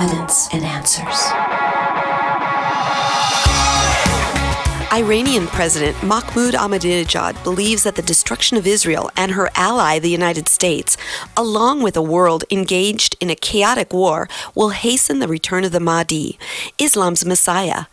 evidence and answers. Iranian President Mahmoud Ahmadinejad believes that the destruction of Israel and her ally, the United States, along with a world engaged in a chaotic war, will hasten the return of the Mahdi, Islam's Messiah.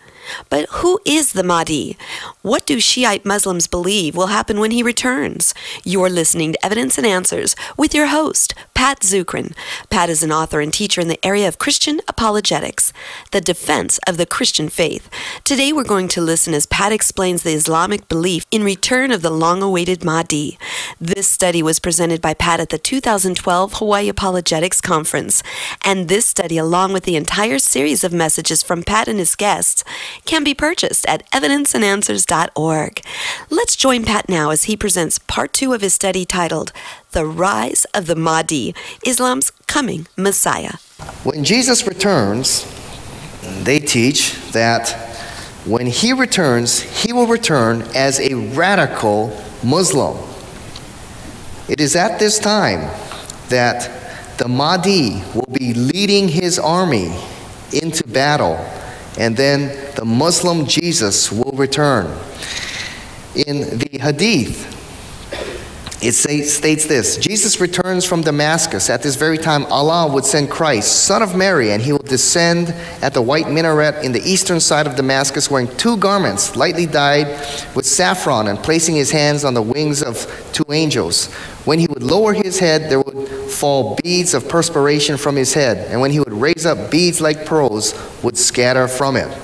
But who is the Mahdi? What do Shiite Muslims believe will happen when he returns? You're listening to Evidence and Answers with your host, Pat Zukeran. Pat is an author and teacher in the area of Christian apologetics, the defense of the Christian faith. Today we're going to listen as Pat explains the Islamic belief in return of the long awaited Mahdi. This study was presented by Pat at the 2012 Hawaii Apologetics Conference, and this study, along with the entire series of messages from Pat and his guests, can be purchased at evidenceandanswers.org. Let's join Pat now as he presents part two of his study titled The Rise of the Mahdi, Islam's Coming Messiah. When Jesus returns, they teach that when he returns, he will return as a radical Muslim. It is at this time that the Mahdi will be leading his army into battle and then the Muslim Jesus will return. In the Hadith, it states this Jesus returns from Damascus. At this very time, Allah would send Christ, son of Mary, and he will descend at the white minaret in the eastern side of Damascus, wearing two garments, lightly dyed with saffron, and placing his hands on the wings of two angels. When he would lower his head, there would fall beads of perspiration from his head, and when he would raise up, beads like pearls would scatter from it.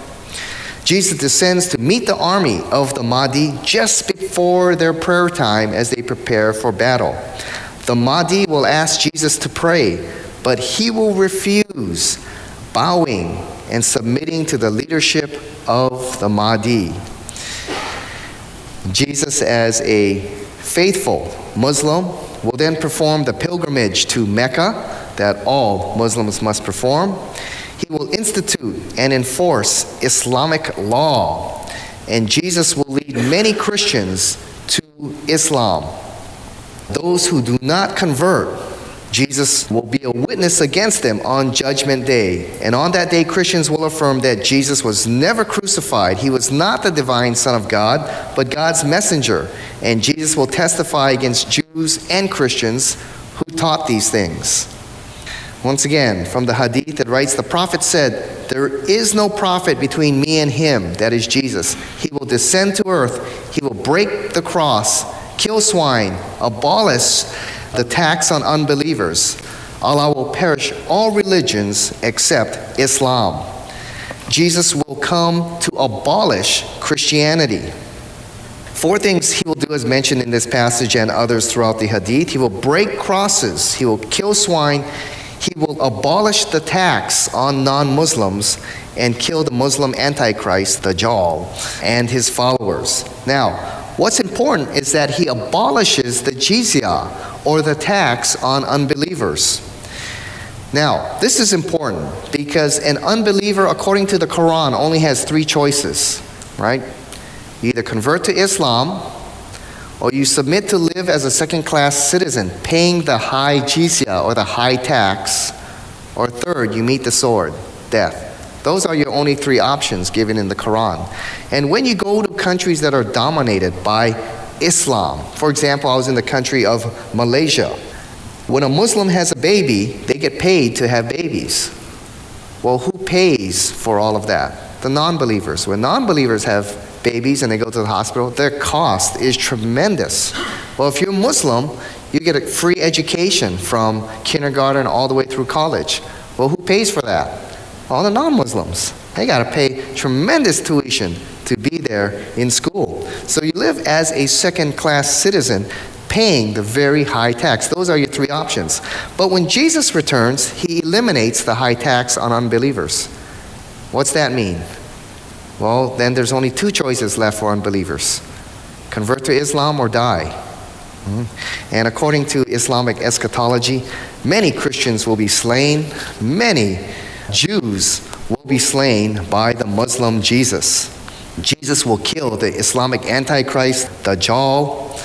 Jesus descends to meet the army of the Mahdi just before their prayer time as they prepare for battle. The Mahdi will ask Jesus to pray, but he will refuse, bowing and submitting to the leadership of the Mahdi. Jesus, as a faithful Muslim, will then perform the pilgrimage to Mecca that all Muslims must perform. He will institute and enforce Islamic law, and Jesus will lead many Christians to Islam. Those who do not convert, Jesus will be a witness against them on Judgment Day. And on that day, Christians will affirm that Jesus was never crucified. He was not the divine Son of God, but God's messenger. And Jesus will testify against Jews and Christians who taught these things. Once again, from the hadith, it writes The prophet said, There is no prophet between me and him, that is Jesus. He will descend to earth, he will break the cross, kill swine, abolish the tax on unbelievers. Allah will perish all religions except Islam. Jesus will come to abolish Christianity. Four things he will do, as mentioned in this passage and others throughout the Hadith. He will break crosses, he will kill swine, he will abolish the tax on non Muslims and kill the Muslim Antichrist, Dajjal, and his followers. Now, what's important is that he abolishes the jizya, or the tax on unbelievers. Now, this is important because an unbeliever, according to the Quran, only has three choices, right? You either convert to Islam, or you submit to live as a second class citizen, paying the high jizya or the high tax, or third, you meet the sword, death. Those are your only three options given in the Quran. And when you go to countries that are dominated by Islam, for example, I was in the country of Malaysia. When a Muslim has a baby, they get paid to have babies. Well, who pays for all of that? The non believers. When non believers have babies and they go to the hospital, their cost is tremendous. Well, if you're Muslim, you get a free education from kindergarten all the way through college. Well, who pays for that? All the non Muslims. They got to pay tremendous tuition to be there in school. So you live as a second class citizen paying the very high tax. Those are your three options. But when Jesus returns, he eliminates the high tax on unbelievers. What's that mean? Well, then there's only two choices left for unbelievers convert to Islam or die. Mm-hmm. And according to Islamic eschatology, many Christians will be slain, many Jews will be slain by the Muslim Jesus. Jesus will kill the Islamic Antichrist, Dajjal,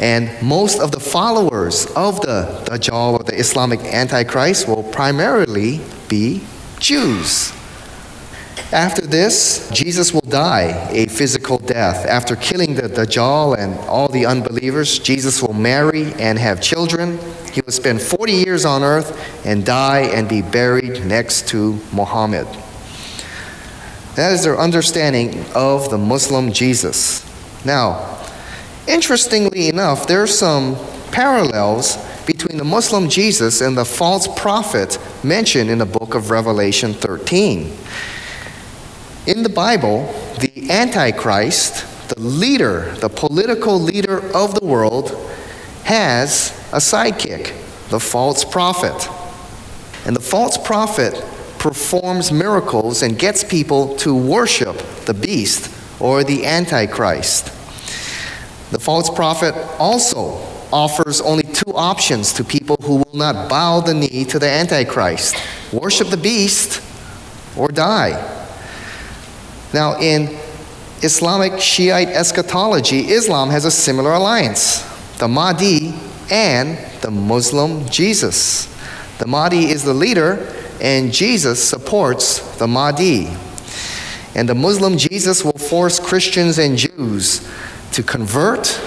and most of the followers of the Dajjal or the Islamic Antichrist will primarily be Jews. After this, Jesus will die a physical death. After killing the Dajjal and all the unbelievers, Jesus will marry and have children. He will spend 40 years on earth and die and be buried next to Muhammad. That is their understanding of the Muslim Jesus. Now, interestingly enough, there are some parallels between the Muslim Jesus and the false prophet mentioned in the book of Revelation 13. In the Bible, the Antichrist, the leader, the political leader of the world, has a sidekick, the false prophet. And the false prophet performs miracles and gets people to worship the beast or the Antichrist. The false prophet also offers only two options to people who will not bow the knee to the Antichrist worship the beast or die. Now, in Islamic Shiite eschatology, Islam has a similar alliance the Mahdi and the Muslim Jesus. The Mahdi is the leader, and Jesus supports the Mahdi. And the Muslim Jesus will force Christians and Jews to convert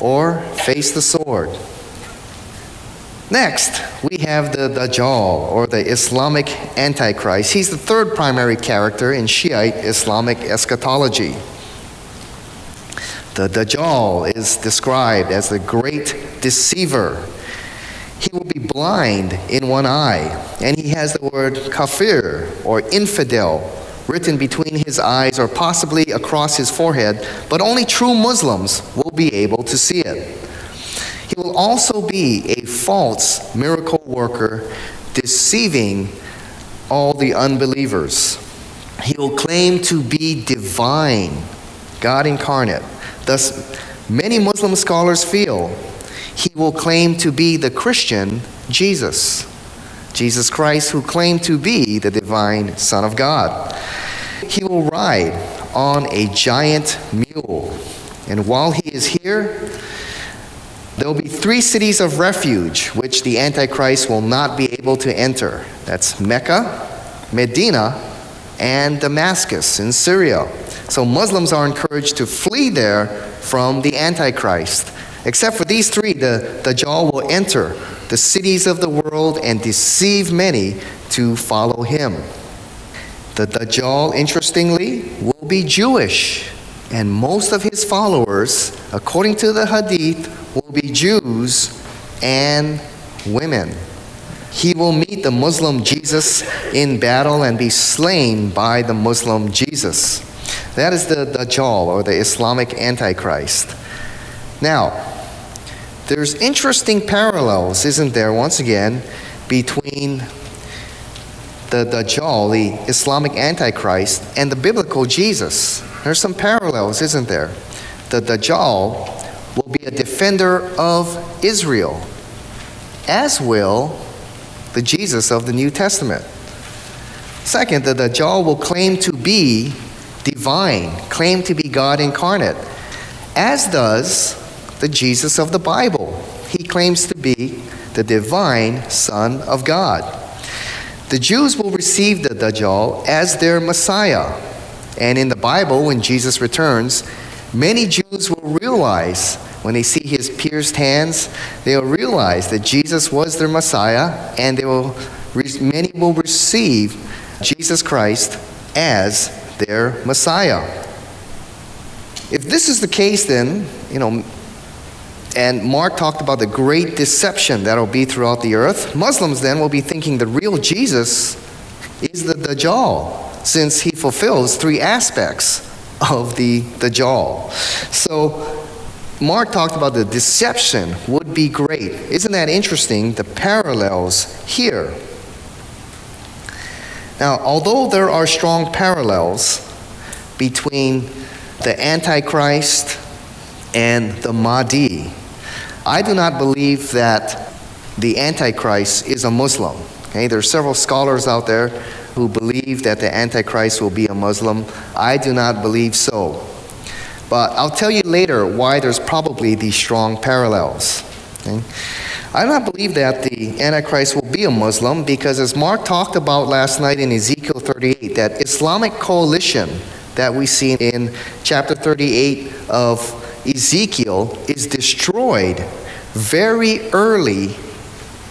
or face the sword. Next, we have the Dajjal, or the Islamic Antichrist. He's the third primary character in Shiite Islamic eschatology. The Dajjal is described as the great deceiver. He will be blind in one eye, and he has the word kafir, or infidel, written between his eyes or possibly across his forehead, but only true Muslims will be able to see it. He will also be a false miracle worker, deceiving all the unbelievers. He will claim to be divine, God incarnate. Thus, many Muslim scholars feel he will claim to be the Christian Jesus, Jesus Christ, who claimed to be the divine Son of God. He will ride on a giant mule. And while he is here, there will be three cities of refuge which the Antichrist will not be able to enter. That's Mecca, Medina, and Damascus in Syria. So Muslims are encouraged to flee there from the Antichrist. Except for these three, the Dajjal will enter the cities of the world and deceive many to follow him. The Dajjal, interestingly, will be Jewish, and most of his followers, according to the Hadith, will be Jews and women. He will meet the Muslim Jesus in battle and be slain by the Muslim Jesus. That is the Dajjal or the Islamic Antichrist. Now, there's interesting parallels, isn't there, once again, between the Dajjal, the Islamic Antichrist, and the biblical Jesus. There's some parallels, isn't there? The Dajjal will be a defender of Israel, as will the Jesus of the New Testament. Second, the Dajjal will claim to be divine, claim to be God incarnate, as does the Jesus of the Bible. He claims to be the divine Son of God. The Jews will receive the Dajjal as their Messiah. And in the Bible, when Jesus returns, Many Jews will realize when they see his pierced hands, they'll realize that Jesus was their Messiah, and they will, many will receive Jesus Christ as their Messiah. If this is the case, then, you know, and Mark talked about the great deception that'll be throughout the earth, Muslims then will be thinking the real Jesus is the Dajjal, since he fulfills three aspects of the, jaw. So Mark talked about the deception would be great. Isn't that interesting? The parallels here. Now, although there are strong parallels between the Antichrist and the Mahdi, I do not believe that the Antichrist is a Muslim. Okay, there are several scholars out there who believe that the Antichrist will be a Muslim. I do not believe so. But I'll tell you later why there's probably these strong parallels. Okay? I do not believe that the Antichrist will be a Muslim because, as Mark talked about last night in Ezekiel 38, that Islamic coalition that we see in chapter 38 of Ezekiel is destroyed very early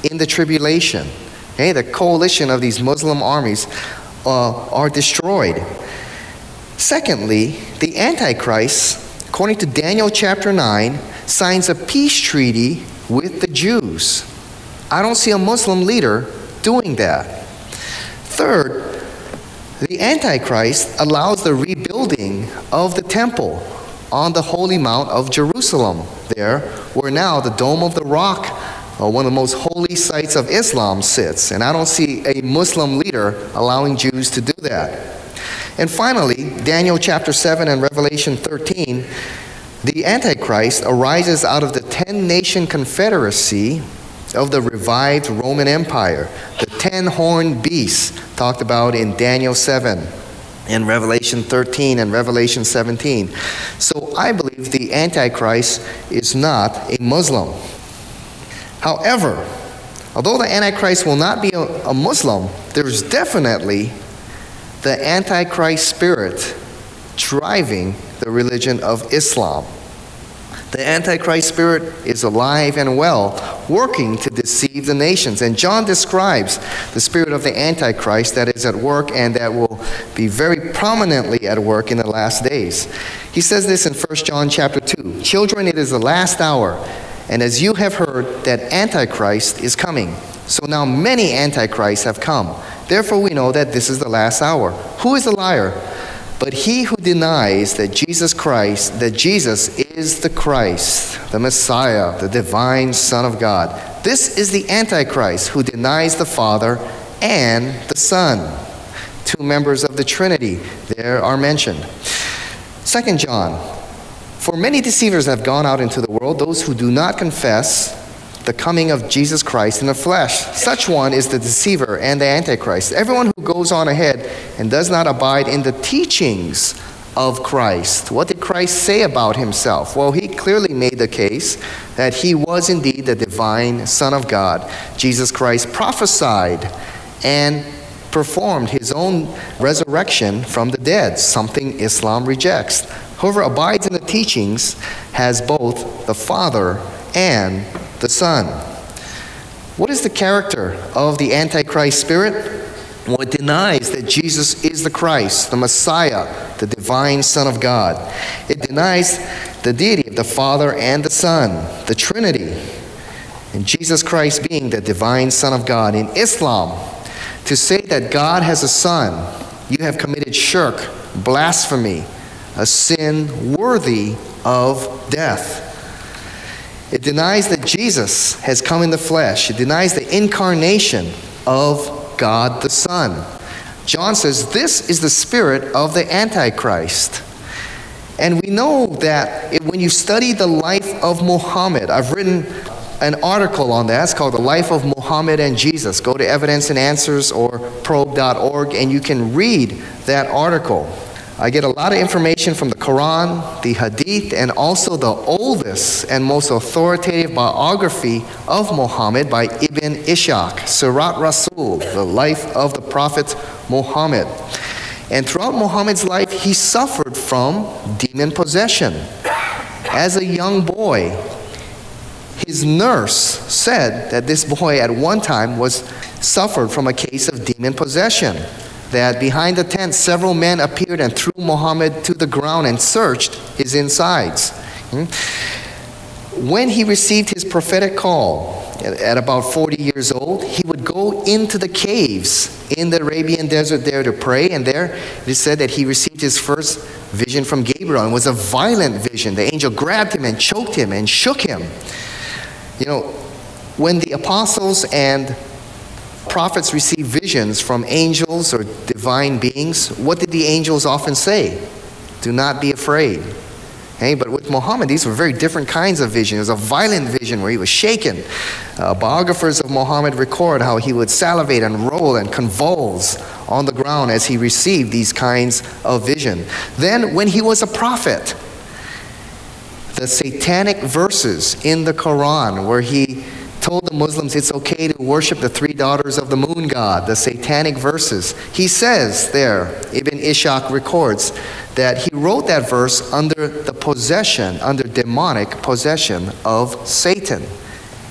in the tribulation. Okay, the coalition of these Muslim armies uh, are destroyed. Secondly, the Antichrist, according to Daniel chapter 9, signs a peace treaty with the Jews. I don't see a Muslim leader doing that. Third, the Antichrist allows the rebuilding of the temple on the holy mount of Jerusalem, there, where now the Dome of the Rock, uh, one of the most holy sites of Islam, sits. And I don't see a Muslim leader allowing Jews to do that. And finally, Daniel chapter 7 and Revelation 13 the Antichrist arises out of the 10 nation confederacy of the revived Roman Empire, the 10 horned beasts talked about in Daniel 7 and Revelation 13 and Revelation 17. So I believe the Antichrist is not a Muslim. However, although the Antichrist will not be a, a Muslim, there's definitely the Antichrist spirit driving the religion of Islam. The Antichrist spirit is alive and well, working to deceive the nations. And John describes the spirit of the Antichrist that is at work and that will be very prominently at work in the last days. He says this in 1 John chapter 2 Children, it is the last hour, and as you have heard, that Antichrist is coming. So now many Antichrists have come. Therefore, we know that this is the last hour. Who is the liar? But he who denies that Jesus Christ, that Jesus is the Christ, the Messiah, the divine Son of God, this is the Antichrist who denies the Father and the Son. Two members of the Trinity there are mentioned. Second John, for many deceivers have gone out into the world, those who do not confess the coming of Jesus Christ in the flesh. Such one is the deceiver and the antichrist. Everyone who goes on ahead and does not abide in the teachings of Christ. What did Christ say about himself? Well, he clearly made the case that he was indeed the divine Son of God. Jesus Christ prophesied and performed his own resurrection from the dead, something Islam rejects. Whoever abides in the teachings has both the Father and the Son. What is the character of the Antichrist spirit? Well, it denies that Jesus is the Christ, the Messiah, the divine Son of God. It denies the deity of the Father and the Son, the Trinity, and Jesus Christ being the divine Son of God. In Islam, to say that God has a son, you have committed shirk, blasphemy, a sin worthy of death. It denies that Jesus has come in the flesh. It denies the incarnation of God the Son. John says this is the spirit of the Antichrist. And we know that it, when you study the life of Muhammad, I've written an article on that. It's called The Life of Muhammad and Jesus. Go to Evidence and Answers or probe.org and you can read that article. I get a lot of information from the Quran, the Hadith, and also the oldest and most authoritative biography of Muhammad by Ibn Ishaq, Sirat Rasul, the life of the Prophet Muhammad. And throughout Muhammad's life, he suffered from demon possession. As a young boy, his nurse said that this boy at one time was suffered from a case of demon possession that behind the tent several men appeared and threw Muhammad to the ground and searched his insides. Hmm? When he received his prophetic call at about 40 years old, he would go into the caves in the Arabian desert there to pray, and there it is said that he received his first vision from Gabriel, and was a violent vision. The angel grabbed him and choked him and shook him. You know, when the apostles and prophets receive visions from angels or divine beings, what did the angels often say? Do not be afraid. But with Muhammad, these were very different kinds of vision. It was a violent vision where he was shaken. Uh, biographers of Muhammad record how he would salivate and roll and convulse on the ground as he received these kinds of vision. Then, when he was a prophet, the satanic verses in the Quran where he told the Muslims it's okay to worship the three daughters of the moon god, the satanic verses. He says there, Ibn Ishaq records, that he wrote that verse under the possession, under demonic possession of Satan.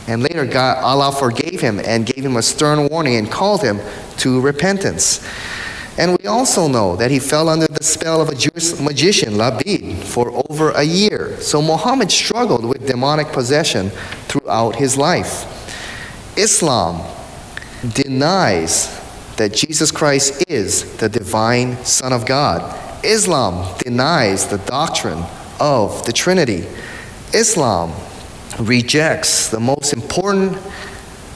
And later, God, Allah forgave him and gave him a stern warning and called him to repentance. And we also know that he fell under the spell of a Jewish magician, Labid, for over a year. So Muhammad struggled with demonic possession throughout his life. Islam denies that Jesus Christ is the divine Son of God. Islam denies the doctrine of the Trinity. Islam rejects the most important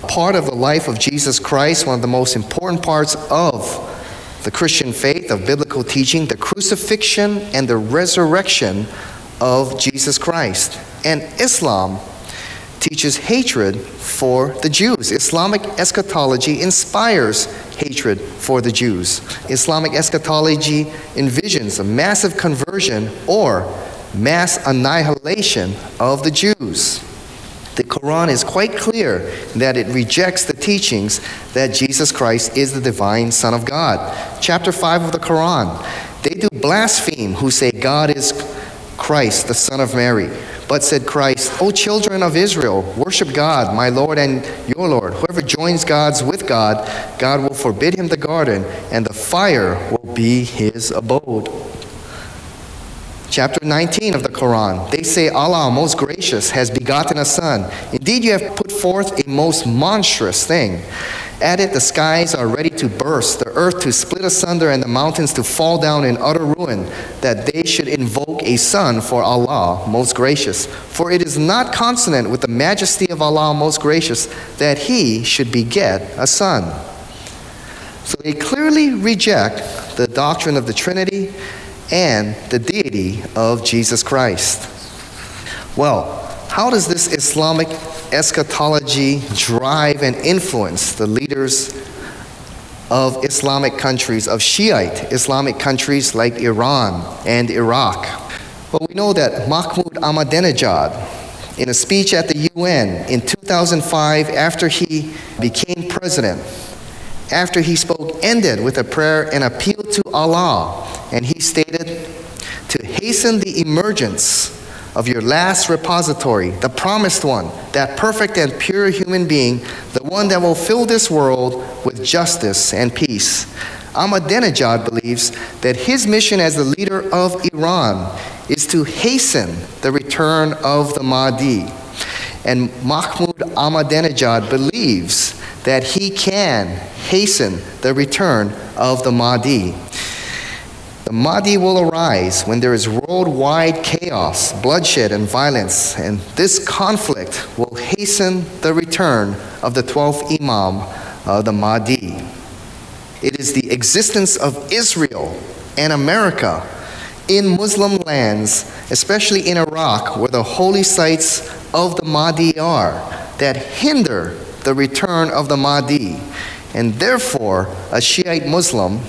part of the life of Jesus Christ, one of the most important parts of the Christian faith, of biblical teaching, the crucifixion and the resurrection of Jesus Christ. And Islam teaches hatred for the Jews. Islamic eschatology inspires hatred for the Jews. Islamic eschatology envisions a massive conversion or mass annihilation of the Jews. The Quran is quite clear that it rejects the teachings that Jesus Christ is the divine Son of God. Chapter 5 of the Quran, they do blaspheme who say God is Christ, the Son of Mary. But said Christ, O children of Israel, worship God, my Lord and your Lord. Whoever joins gods with God, God will forbid him the garden, and the fire will be his abode chapter 19 of the Quran. They say, Allah, most gracious, has begotten a son. Indeed, you have put forth a most monstrous thing. At it, the skies are ready to burst, the earth to split asunder, and the mountains to fall down in utter ruin, that they should invoke a son for Allah, most gracious. For it is not consonant with the majesty of Allah, most gracious, that he should beget a son. So they clearly reject the doctrine of the Trinity and the deity of Jesus Christ. Well, how does this Islamic eschatology drive and influence the leaders of Islamic countries, of Shiite Islamic countries like Iran and Iraq? Well, we know that Mahmoud Ahmadinejad, in a speech at the UN in 2005, after he became president, after he spoke, ended with a prayer and appeal to Allah. And he stated, To hasten the emergence of your last repository, the promised one, that perfect and pure human being, the one that will fill this world with justice and peace. Ahmadinejad believes that his mission as the leader of Iran is to hasten the return of the Mahdi. And Mahmoud Ahmadinejad believes that he can hasten the return of the Mahdi. The Mahdi will arise when there is worldwide chaos, bloodshed, and violence, and this conflict will hasten the return of the 12th Imam, uh, the Mahdi. It is the existence of Israel and America in Muslim lands, especially in Iraq, where the holy sites of the Mahdi are, that hinder the return of the Mahdi. And therefore, a Shiite Muslim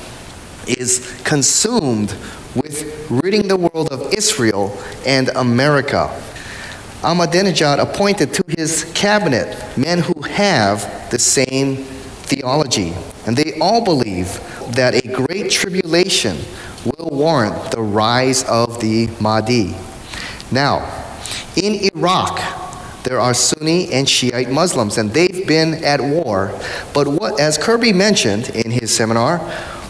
is consumed with ridding the world of Israel and America. Ahmadinejad appointed to his cabinet men who have the same theology, and they all believe that a great tribulation will warrant the rise of the Mahdi. Now, in Iraq, there are Sunni and Shiite Muslims, and they've been at war. But what, as Kirby mentioned in his seminar,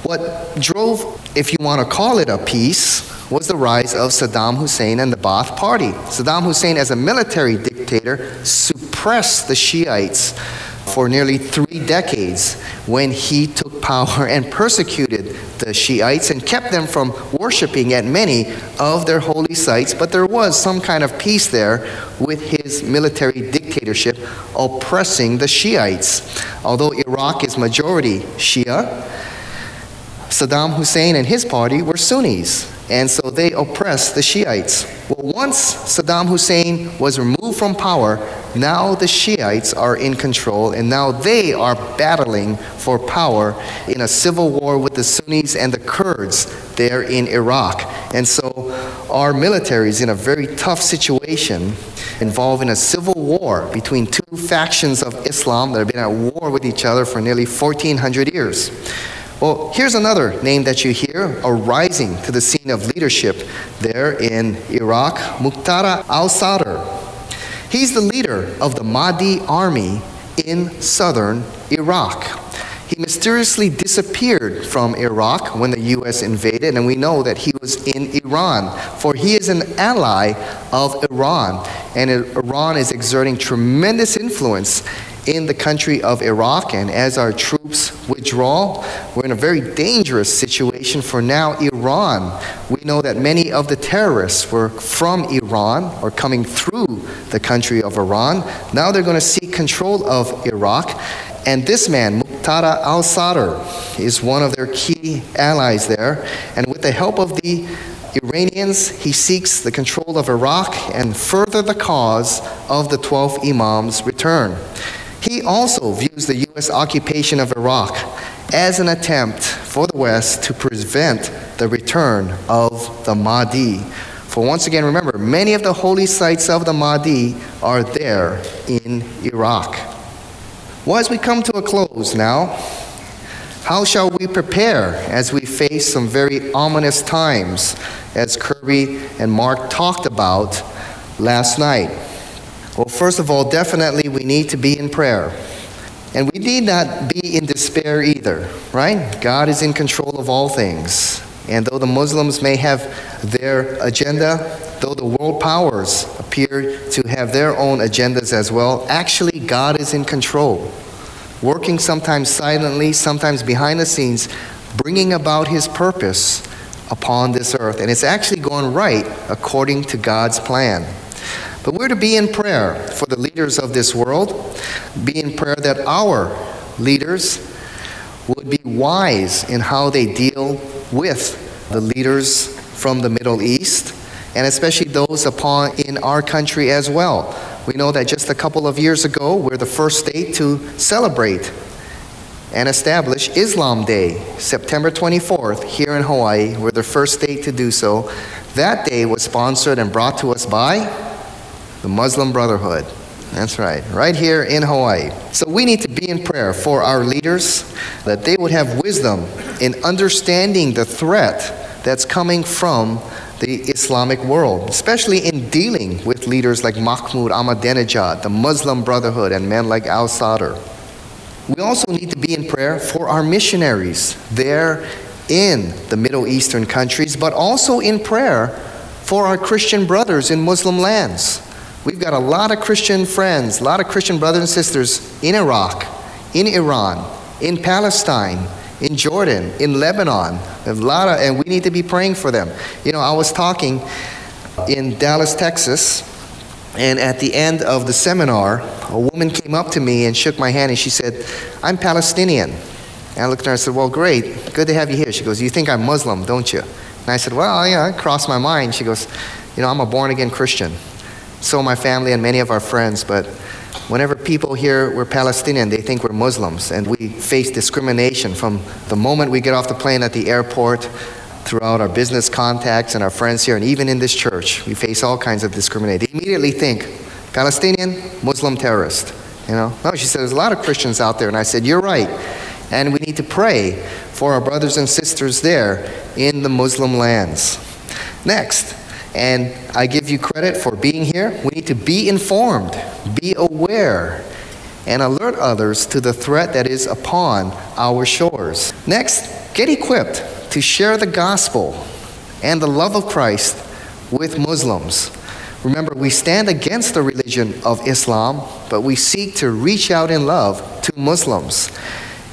what drove, if you want to call it a peace, was the rise of Saddam Hussein and the Ba'ath Party. Saddam Hussein, as a military dictator, suppressed the Shiites for nearly three decades when he took power and persecuted the Shiites and kept them from worshiping at many of their holy sites. But there was some kind of peace there with his military dictatorship oppressing the Shiites. Although Iraq is majority Shia, Saddam Hussein and his party were Sunnis. And so they oppressed the Shiites. Well, once Saddam Hussein was removed from power, now the Shiites are in control, and now they are battling for power in a civil war with the Sunnis and the Kurds there in Iraq. And so our military is in a very tough situation involving a civil war between two factions of Islam that have been at war with each other for nearly 1400 years. Well, here's another name that you hear arising to the scene of leadership there in Iraq Muqtada al Sadr. He's the leader of the Mahdi army in southern Iraq. He mysteriously disappeared from Iraq when the U.S. invaded, and we know that he was in Iran, for he is an ally of Iran, and Iran is exerting tremendous influence in the country of Iraq. And as our troops withdraw, we're in a very dangerous situation for now Iran. We know that many of the terrorists were from Iran or coming through the country of Iran. Now they're going to seek control of Iraq. And this man, Muqtada al Sadr, is one of their key allies there. And with the help of the Iranians, he seeks the control of Iraq and further the cause of the 12 Imams' return. He also views the U.S. occupation of Iraq as an attempt for the West to prevent the return of the Mahdi. For once again, remember, many of the holy sites of the Mahdi are there in Iraq. Well, as we come to a close now, how shall we prepare as we face some very ominous times, as Kirby and Mark talked about last night? Well, first of all, definitely we need to be in prayer. And we need not be in despair either, right? God is in control of all things. And though the Muslims may have their agenda, though the world powers appear to have their own agendas as well, actually God is in control, working sometimes silently, sometimes behind the scenes, bringing about his purpose upon this earth. And it's actually going right according to God's plan. But we're to be in prayer for the leaders of this world, be in prayer that our leaders would be wise in how they deal with the leaders from the Middle East, and especially those upon in our country as well. We know that just a couple of years ago, we're the first state to celebrate and establish Islam Day, September 24th, here in Hawaii. We're the first state to do so. That day was sponsored and brought to us by the Muslim Brotherhood. That's right, right here in Hawaii. So we need to be in prayer for our leaders that they would have wisdom in understanding the threat that's coming from the Islamic world, especially in dealing with leaders like Mahmoud Ahmadinejad, the Muslim Brotherhood, and men like Al Sadr. We also need to be in prayer for our missionaries there in the Middle Eastern countries, but also in prayer for our Christian brothers in Muslim lands. We've got a lot of Christian friends, a lot of Christian brothers and sisters in Iraq, in Iran, in Palestine, in Jordan, in Lebanon. A lot of, and we need to be praying for them. You know, I was talking in Dallas, Texas, and at the end of the seminar, a woman came up to me and shook my hand and she said, I'm Palestinian. And I looked at her and said, Well, great, good to have you here. She goes, You think I'm Muslim, don't you? And I said, Well, yeah, it crossed my mind. She goes, You know, I'm a born again Christian so my family and many of our friends, but whenever people hear we're Palestinian, they think we're Muslims, and we face discrimination from the moment we get off the plane at the airport, throughout our business contacts and our friends here, and even in this church, we face all kinds of discrimination. They immediately think Palestinian, Muslim terrorist. You know, no, she said there's a lot of Christians out there, and I said you're right, and we need to pray for our brothers and sisters there in the Muslim lands. Next, and I give you credit for being here. We need to be informed, be aware, and alert others to the threat that is upon our shores. Next, get equipped to share the gospel and the love of Christ with Muslims. Remember, we stand against the religion of Islam, but we seek to reach out in love to Muslims.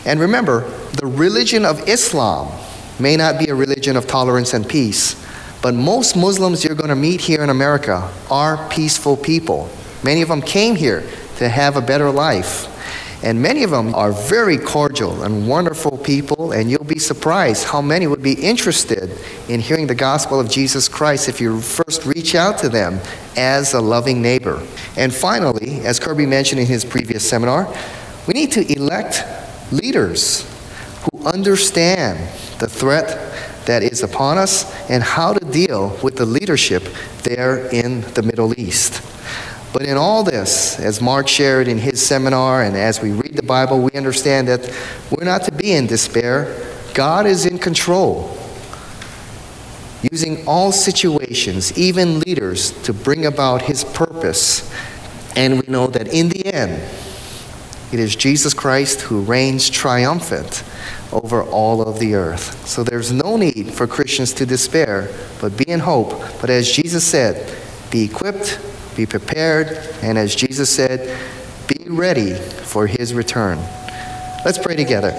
And remember, the religion of Islam may not be a religion of tolerance and peace, but most Muslims you're going to meet here in America are peaceful people. Many of them came here to have a better life. And many of them are very cordial and wonderful people, and you'll be surprised how many would be interested in hearing the gospel of Jesus Christ if you first reach out to them as a loving neighbor. And finally, as Kirby mentioned in his previous seminar, we need to elect leaders who understand the threat that is upon us and how to deal with the leadership there in the Middle East. But in all this, as Mark shared in his seminar and as we read the Bible, we understand that we're not to be in despair. God is in control, using all situations, even leaders, to bring about his purpose. And we know that in the end, it is Jesus Christ who reigns triumphant over all of the earth. So there's no need for Christians to despair, but be in hope. But as Jesus said, be equipped be prepared, and as Jesus said, be ready for his return. Let's pray together.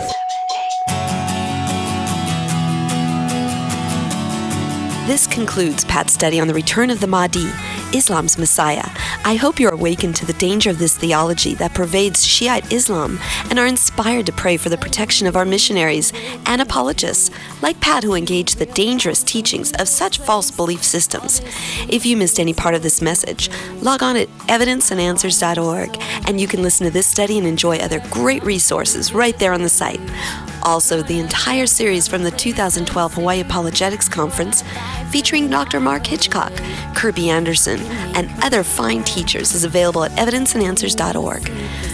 This concludes Pat's study on the return of the Mahdi, Islam's Messiah. I hope you're awakened to the danger of this theology that pervades Shiite Islam and are inspired to pray for the protection of our missionaries and apologists, like Pat, who engage the dangerous teachings of such false belief systems. If you missed any part of this message, log on at evidenceandanswers.org and you can listen to this study and enjoy other great resources right there on the site. Also, the entire series from the 2012 Hawaii Apologetics Conference, featuring Dr. Mark Hitchcock, Kirby Anderson, and other fine teachers, is available at evidenceandanswers.org.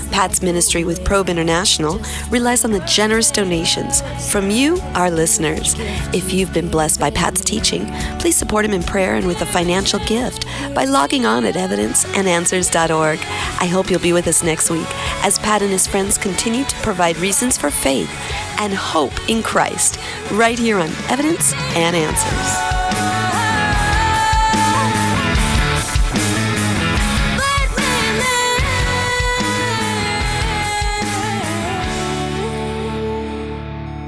Pat's ministry with Probe International relies on the generous donations from you, our listeners. If you've been blessed by Pat's teaching, please support him in prayer and with a financial gift by logging on at evidenceandanswers.org. I hope you'll be with us next week as Pat and his friends continue to provide reasons for faith and hope in Christ right here on Evidence and Answers.